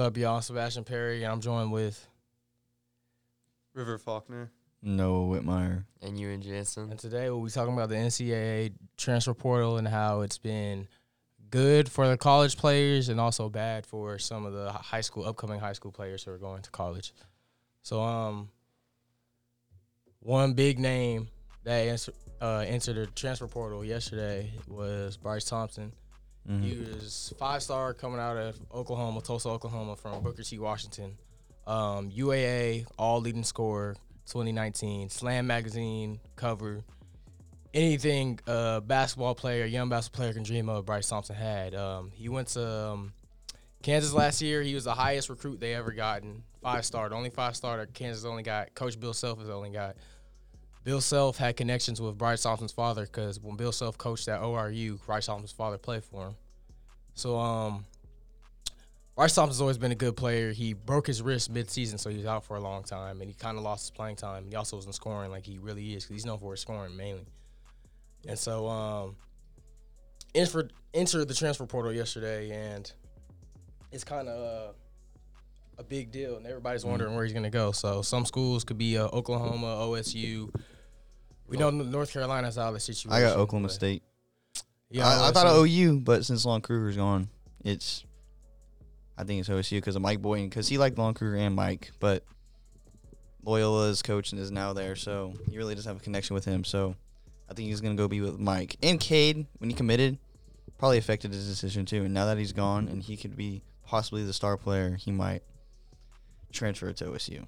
up, y'all? Sebastian Perry, and I'm joined with. River Faulkner. Noah Whitmire. And you and Jansen. And today we'll be talking about the NCAA transfer portal and how it's been good for the college players and also bad for some of the high school, upcoming high school players who are going to college. So, um, one big name that answer, uh, entered the transfer portal yesterday was Bryce Thompson. Mhm. He was five star coming out of Oklahoma, Tulsa, Oklahoma, from Booker T. Washington. Um, UAA, all leading scorer, 2019. Slam magazine cover. Anything a basketball player, young basketball player can dream of, Bryce Thompson had. Um, he went to um, Kansas last year. He was the highest recruit they ever gotten. Five star, the only five star that Kansas only got. Coach Bill Self has only got. Bill Self had connections with Bryce Thompson's father because when Bill Self coached at ORU, Bryce Thompson's father played for him. So um, Bryce Thompson's always been a good player. He broke his wrist mid-season, so he was out for a long time, and he kind of lost his playing time. He also wasn't scoring like he really is because he's known for his scoring mainly. And so um, entered entered the transfer portal yesterday, and it's kind of uh, a big deal, and everybody's wondering where he's going to go. So some schools could be uh, Oklahoma, OSU. We know North Carolina's out of the situation. I got Oklahoma but- State. Yeah, I, I thought of OSU. OU, but since Lon Kruger's gone, it's. I think it's OSU because of Mike Boynton because he liked Lon Kruger and Mike, but Loyola's coach is now there, so he really doesn't have a connection with him. So I think he's gonna go be with Mike and Cade when he committed. Probably affected his decision too. And now that he's gone and he could be possibly the star player, he might transfer to OSU.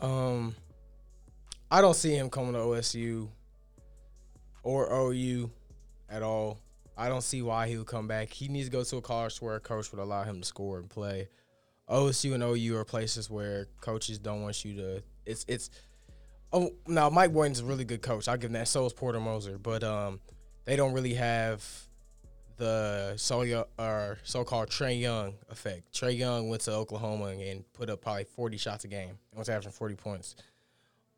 Um, I don't see him coming to OSU or OU at all. I don't see why he would come back. He needs to go to a college where a coach would allow him to score and play. OSU and OU are places where coaches don't want you to. It's it's. Oh, now Mike Boynton's a really good coach. I'll give him that. So is Porter Moser, but um, they don't really have the so or so-called Trae Young effect. Trae Young went to Oklahoma and put up probably 40 shots a game and was averaging 40 points.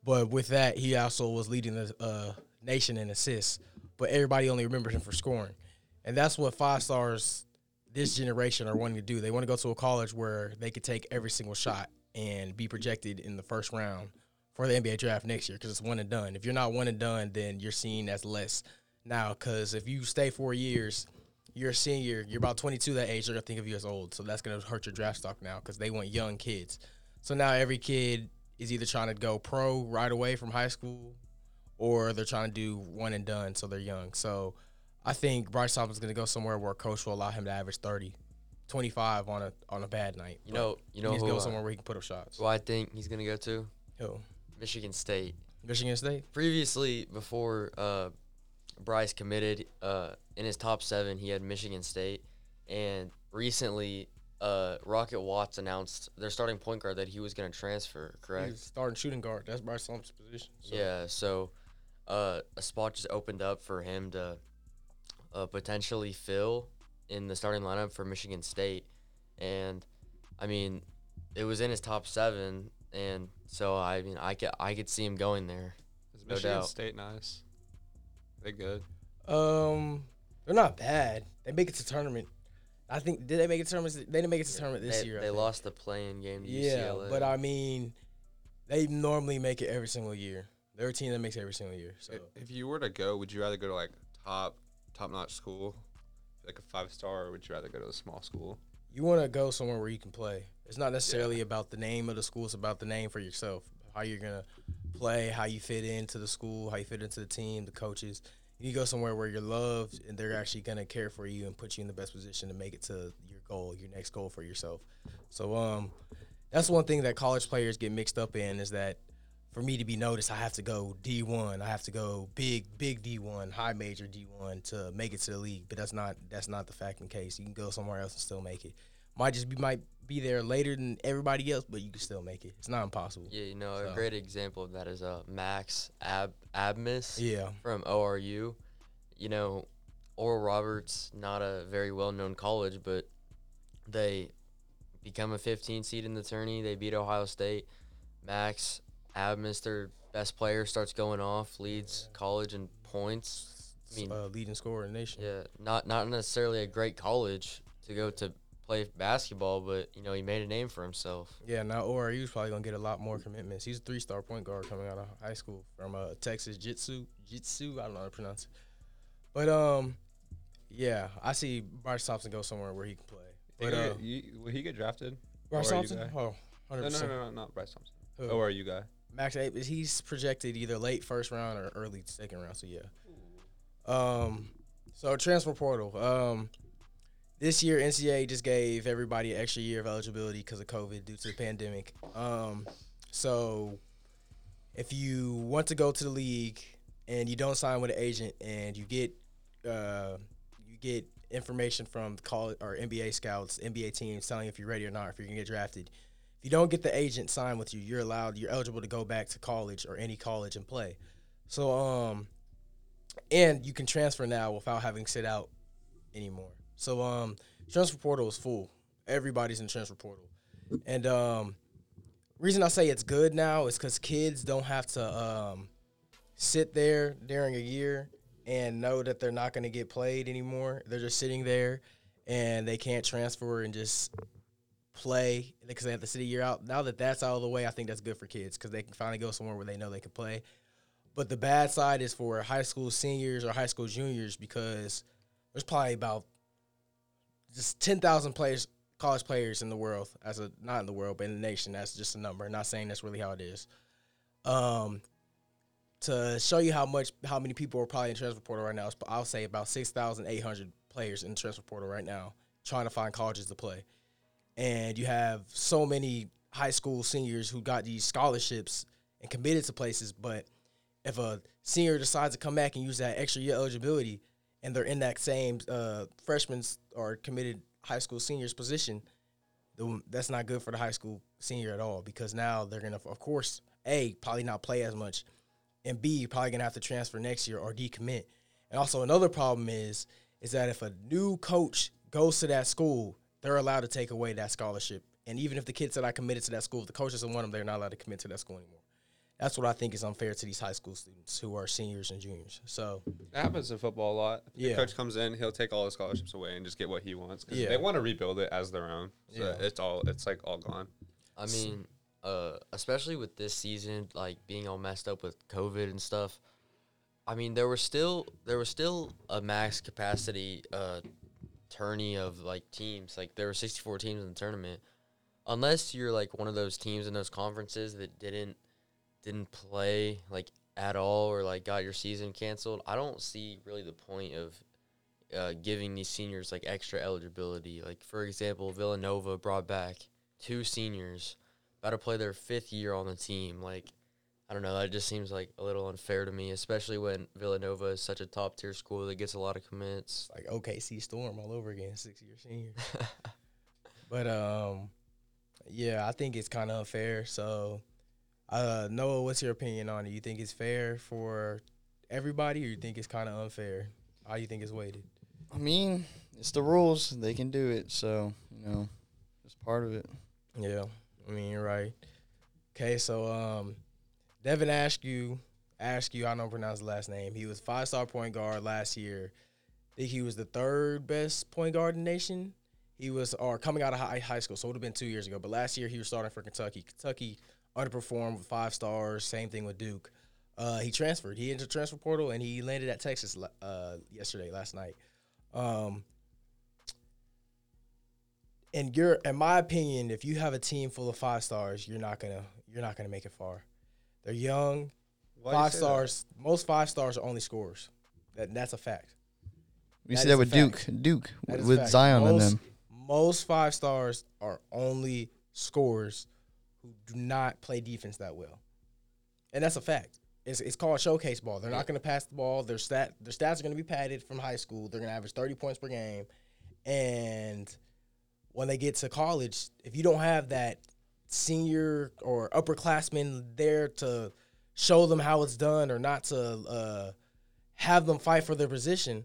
But with that, he also was leading the uh, nation in assists. But everybody only remembers him for scoring, and that's what five stars this generation are wanting to do. They want to go to a college where they could take every single shot and be projected in the first round for the NBA draft next year because it's one and done. If you're not one and done, then you're seen as less now. Because if you stay four years, you're a senior, you're about 22 that age, they're gonna think of you as old. So that's gonna hurt your draft stock now because they want young kids. So now every kid is either trying to go pro right away from high school, or they're trying to do one and done. So they're young. So I think Bryce Thompson's gonna go somewhere where a coach will allow him to average 30, 25 on a on a bad night. You know, you know needs who, to go uh, somewhere where he can put up shots. Well, I think he's gonna go to? Who? Michigan State. Michigan State. Previously, before uh, Bryce committed, uh, in his top seven, he had Michigan State, and recently, uh, Rocket Watts announced their starting point guard that he was gonna transfer. Correct. He's starting shooting guard. That's Bryce Thompson's position. So. Yeah, so uh, a spot just opened up for him to uh, potentially fill in the starting lineup for Michigan State, and I mean, it was in his top seven, and so I mean, I could I could see him going there. Is No Michigan doubt. State nice? They good. Um, they're not bad. They make it to tournament. I think did they make it to tournament? They didn't make it to tournament this they, year. I They think. lost the playing game to Yeah, UCLA. but I mean, they normally make it every single year. They're a team that makes it every single year. So If you were to go, would you rather go to like top top notch school, like a five star, or would you rather go to a small school? you want to go somewhere where you can play. It's not necessarily about the name of the school. It's about the name for yourself. How you're gonna play, how you fit into the school, how you fit into the team, the coaches. You go somewhere where you're loved and they're actually gonna care for you and put you in the best position to make it to your goal, your next goal for yourself. So um, that's one thing that college players get mixed up in is that for me to be noticed, I have to go D1. I have to go big, big D1, high major D1 to make it to the league. But that's not that's not the fact and case. You can go somewhere else and still make it. Might just be might be there later than everybody else, but you can still make it. It's not impossible. yeah, you know, So- a great example of that is uh, Max Ab Abmas. Yeah. from ORU. You know, Oral Roberts, not a very well known college, but they become a 15 seed in the tourney. They beat Ohio State. Max Abmas, their best player, starts going off, leads college in points. I mean, uh, leading scorer in the nation. yeah, not not necessarily a great college, to go to play basketball, but you know he made a name for himself. Yeah, now ORU's probably gonna get a lot more commitments. He's a three star point guard coming out of high school from uh, Texas Jitsu Jitsu. I don't know how to pronounce it. But um yeah, I see Bryce Thompson go somewhere where he can play. Think But uh, you- will he get drafted? Bryce Thompson? Oh, 100%. No, no, no, no, not Bryce Thompson. Who? Or are you guy? Max Ape, he's projected either late first round or early second round. So yeah. Um, so transfer portal. Um, this year NCAA just gave everybody an extra year of eligibility because of COVID due to the pandemic. Um, so if you want to go to the league and you don't sign with an agent and you get uh, you get information from college or NBA scouts, NBA teams telling if you're ready or not, if you're gonna get drafted. If you don't get the agent signed with you, you're allowed, you're eligible to go back to college or any college and play. So, um, and you can transfer now without having sit out anymore. So, um, transfer portal is full. Everybody's in transfer portal, and um, reason I say it's good now is because kids don't have to um, sit there during a year and know that they're not going to get played anymore. They're just sitting there, and they can't transfer and just play because they have to sit a year out. Now that that's out of the way, I think that's good for kids because they can finally go somewhere where they know they can play. But the bad side is for high school seniors or high school juniors because there's probably about just ten thousand players, college players in the world as a not in the world but in the nation. That's just a number. Not saying that's really how it is. Um, to show you how much how many people are probably in transfer portal right now, I'll say about six thousand eight hundred players in transfer portal right now trying to find colleges to play and you have so many high school seniors who got these scholarships and committed to places, but if a senior decides to come back and use that extra year eligibility and they're in that same uh, freshman's or committed high school seniors position, that's not good for the high school senior at all because now they're to, of course, A, probably not play as much, and B, probably to have to transfer next year or decommit. And also another problem is is that if a new coach goes to that school, they're allowed to take away that scholarship. And even if the kids that I committed to that school, if the coach doesn't want them, they're not allowed to commit to that school anymore. That's what I think is unfair to these high school students who are seniors and juniors. So That happens in football a lot. If Yeah. The coach comes in, he'll take all the scholarships away and just get what he wants. 'cause Yeah. They want to rebuild it as their own. So Yeah. it's all it's like all gone. I mean, uh, especially with this season, like being all messed up with COVID and stuff. I mean, there was still there was still a max capacity uh, tourney of like teams. Like there were sixty four teams in the tournament. Unless you're like one of those teams in those conferences that didn't didn't play like at all or like got your season canceled, I don't see really the point of uh, giving these seniors like extra eligibility. Like for example, Villanova brought back two seniors about to play their fifth year on the team. Like I don't know, that just seems like a little unfair to me, especially when Villanova is such a top tier school that gets a lot of commits. it's like OKC Storm all over again, six year senior. But um, yeah, I think it's kind of unfair. So, uh, Noah, what's your opinion on it? You think it's fair for everybody, or you think it's kind of unfair? How do you think it's weighted? I mean, it's the rules. They can do it, so you know, it's part of it. Yeah, I mean you're right. Okay, so um, Devin Askew, Askew, I don't pronounce the last name. He was five star point guard last year. I think he was the third best point guard in the nation. He was or coming out of high, high school, so it would have been two years ago. But last year he was starting for Kentucky. Kentucky underperformed with five stars. Same thing with Duke. Uh, he transferred. He entered transfer portal and he landed at Texas uh, yesterday, last night. Um, in your in my opinion, if you have a team full of five stars, you're not gonna you're not gonna make it far. They're young, Why do you five that? stars. Most five stars are only scorers. That that's a fact. We That see that with. Duke, Duke That is with fact. Zion and most, them. Most five stars are only scorers who do not play defense that well, and that's a fact. It's, it's called showcase ball. They're not going to pass the ball. Their stat their stats are going to be padded from high school. They're going to average thirty points per game, and when they get to college, if you don't have that senior or upperclassman there to show them how it's done or not to uh, have them fight for their position,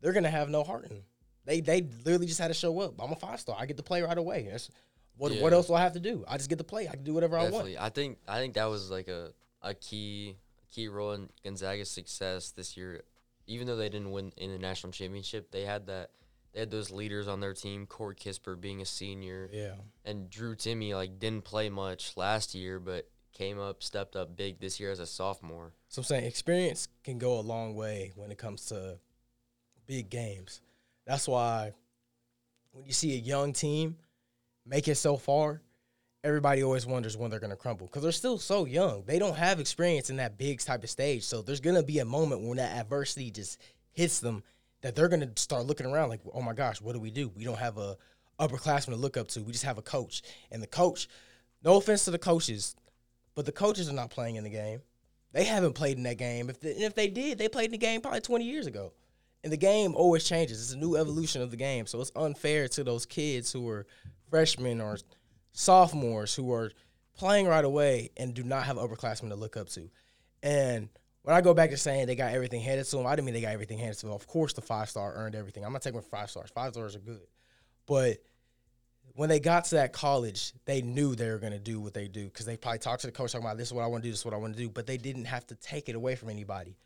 they're gonna have no heart in them. They they literally just had to show up. I'm a five star. I get to play right away. That's what what else do I have to do? I just get to play. I can do whatever I want. I think I think that was like a, a key key role in Gonzaga's success this year. Even though they didn't win in the national championship, they had that they had those leaders on their team. Corey Kispert being a senior, Yeah. and Drew Timme like didn't play much last year, but came up, stepped up big this year as a sophomore. So I'm saying experience can go a long way when it comes to big games. That's why when you see a young team make it so far, everybody always wonders when they're going to crumble because they're still so young. They don't have experience in that big type of stage. So there's going to be a moment when that adversity just hits them that they're going to start looking around like, oh my gosh, what do we do? We don't have a upperclassman to look up to. We just have a coach. And the coach, no offense to the coaches, but the coaches are not playing in the game. They haven't played in that game. If, the, if they did, they played in the game probably 20 years ago. And the game always changes. It's a new evolution of the game. So it's unfair to those kids who are freshmen or sophomores who are playing right away and do not have upperclassmen to look up to. And when I go back to saying they got everything handed to them, I didn't mean they got everything handed to them. Of course, the five star earned everything. I'm not taking five stars. Five stars are good. But when they got to that college, they knew they were going to do what they do because they probably talked to the coach talking about this is what I want to do, this is what I want to do. But they didn't have to take it away from anybody.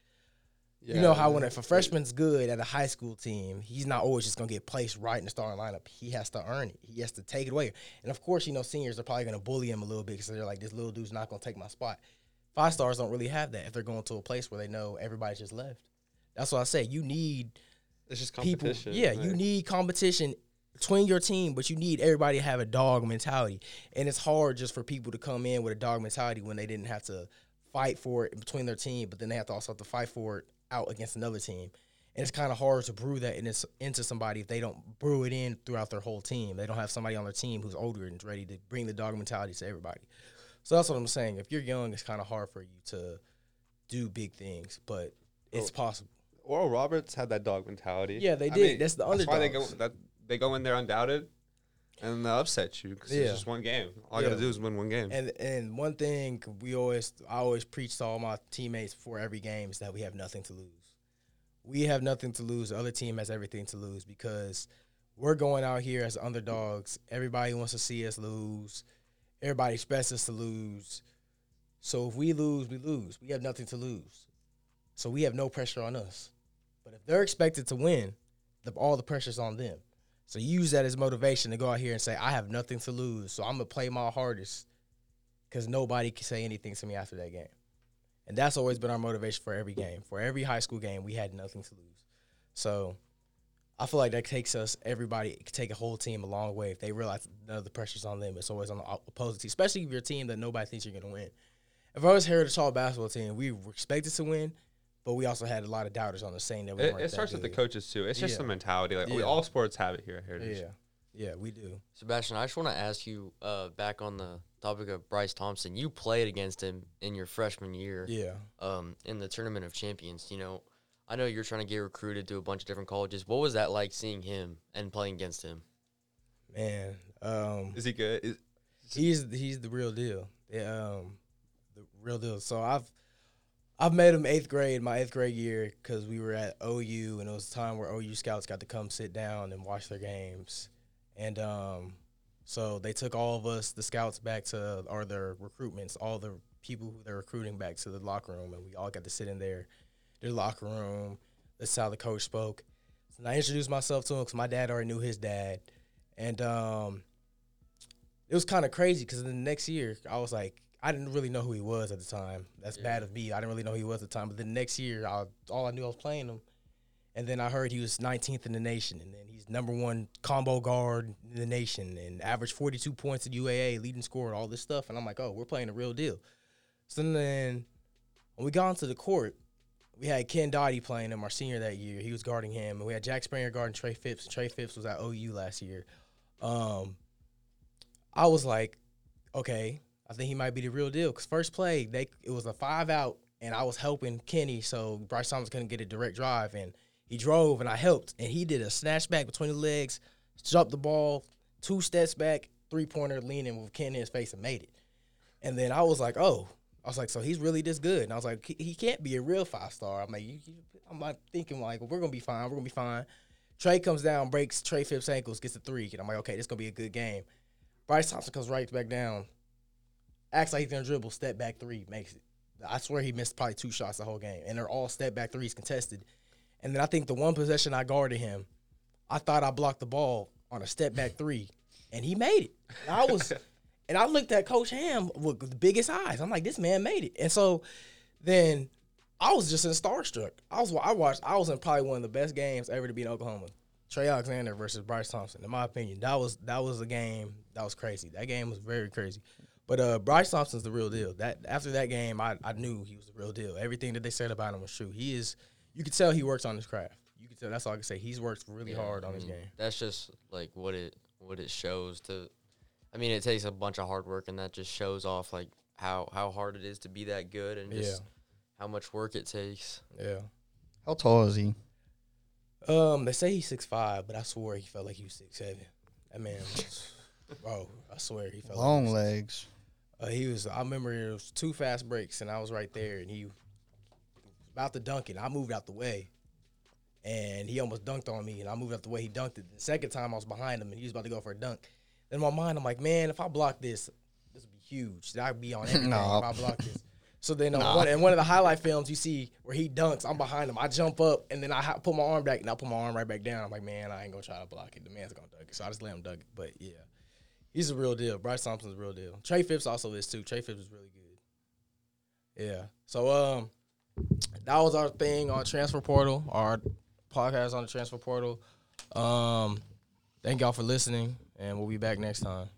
You know how when if a freshman's good at a high school team, he's not always just going to get placed right in the starting lineup. He has to earn it. He has to take it away. And of course, you know, seniors are probably going to bully him a little bit because they're like, this little dude's not going to take my spot. Five stars don't really have that if they're going to a place where they know everybody's just left. That's what I say. You need It's just people. competition. Yeah, you need competition between your team, but you need everybody to have a dog mentality. And it's hard just for people to come in with a dog mentality when they didn't have to fight for it between their team, but then they have to also have to fight for it out against another team. And it's kind of hard to brew that in into somebody if they don't brew it in throughout their whole team. They don't have somebody on their team who's older and ready to bring the dog mentality to everybody. So that's what I'm saying. If you're young, it's kind of hard for you to do big things, but it's Oh. possible. Oral Roberts had that dog mentality. Yeah, they did. That's the Why they go that they go in there undoubted, and they upset you because Yeah. it's just one game. All I Yeah. got to do is win one game. And and one thing we always I always preach to all my teammates before every game is that we have nothing to lose. We have nothing to lose. The other team has everything to lose because we're going out here as underdogs. Everybody wants to see us lose. Everybody expects us to lose. So if we lose, we lose. We have nothing to lose. So we have no pressure on us. But if they're expected to win, the, all the pressure's on them. So use that as motivation to go out here and say, I have nothing to lose. So I'm gonna play my hardest because nobody can say anything to me after that game. And that's always been our motivation for every game. For every high school game, we had nothing to lose. So I feel like that takes us, everybody, it take a whole team a long way if they realize none of the pressure's on them. It's always on the opposing team, especially if you're a team that nobody thinks you're to win. If I was Heritage Hall basketball team, we were expected to win, but we also had a lot of doubters on the saying that we It, weren't it starts that with the coaches too. It's just Yeah. the mentality. Like we, all sports have it here at Heritage. Yeah. Yeah, we do. Sebastian, I just want to ask you uh, back on the topic of Bryce Thompson. You played against him in your freshman year Yeah. um, in the Tournament of Champions. You know, I know you're trying to get recruited to a bunch of different colleges. What was that like seeing him and playing against him? Man. Um, Is he good? Is, he's he's the real deal. Yeah, um, the real deal. So I've I've met him eighth grade, my eighth grade year, because we were at OU, and it was a time where OU scouts got to come sit down and watch their games, and um, so they took all of us, the scouts, back to or their recruitments, all the people who they're recruiting back to the locker room, and we all got to sit in there, their locker room. That's how the coach spoke. And I introduced myself to him because my dad already knew his dad, and um, it was kind of crazy because the next year I was like, I didn't really know who he was at the time. That's Yeah. bad of me. I didn't really know who he was at the time. But the next year, I, all I knew I was playing him, and then I heard he was 19th in the nation, and then he's number one combo guard in the nation, and averaged 42 points at UAA, leading scorer, all this stuff. And I'm like, oh, we're playing a real deal. So then when we got onto the court, we had Ken Dottie playing him, our senior that year. He was guarding him, and we had Jack Springer guarding Trey Phipps. Trey Phipps was at OU last year. Um, I was like, okay, I think he might be the real deal. Cause first play, they it was a five out, and I was helping Kenny, so Bryce Thomas couldn't get a direct drive, and he drove, and I helped, and he did a snatch back between the legs, jumped the ball, two steps back, three pointer, leaning with Kenny in his face, and made it. And then I was like, oh. I was like, so he's really this good, and I was like, he, can't be a real five star. I'm like, you, you, I'm like thinking like, we're gonna be fine. We're gonna be fine. Trey comes down, breaks Trey Phipps' ankles, gets a three, and I'm like, okay, this is gonna be a good game. Bryce Thompson comes right back down, acts like he's gonna dribble, step back three, makes it. I swear he missed probably two shots the whole game, and they're all step back threes contested. And then I think the one possession I guarded him, I thought I blocked the ball on a step back three, and he made it. And I was, and I looked at Coach Ham with the biggest eyes. I'm like, this man made it. And so then I was just in starstruck. I was I watched. I was in probably one of the best games ever to be in Oklahoma. Trey Alexander versus Bryce Thompson. In my opinion, that was that was a game that was crazy. That game was very crazy. But uh, Bryce Thompson's the real deal. That after that game, I, I knew he was the real deal. Everything that they said about him was true. He is. You could tell he works on his craft. You could tell. That's all I can say. He's worked really Yeah, hard on I his game. That's just like what it what it shows to. I mean, it takes a bunch of hard work, and that just shows off like how how hard it is to be that good, and just how much work it takes. Yeah. How tall is he? Um, they say he's six five, but I swear he felt like he was six seven. That man, was, bro, I swear he felt Long like he was, legs. Uh, he was. I remember it was two fast breaks, and I was right there, and he was about to dunk it. and I moved out the way, and he almost dunked on me, and I moved out the way. He dunked it. The second time I was behind him, and he was about to go for a dunk. In my mind, I'm like, man, if I block this, this would be huge. I'd be on everything Nah. if I block this. So then, uh, Nah. one, in one of the highlight films, you see where he dunks. I'm behind him. I jump up, and then I ha- put my arm back, and I put my arm right back down. I'm like, man, I ain't gonna try to block it. The man's gonna dunk it, so I just let him dunk it. But yeah, he's a real deal. Bryce Thompson's a real deal. Trey Phipps also is too. Trey Phipps is really good. Yeah. So um, that was our thing on transfer portal. Our podcast on the transfer portal. Um, thank y'all for listening, and we'll be back next time.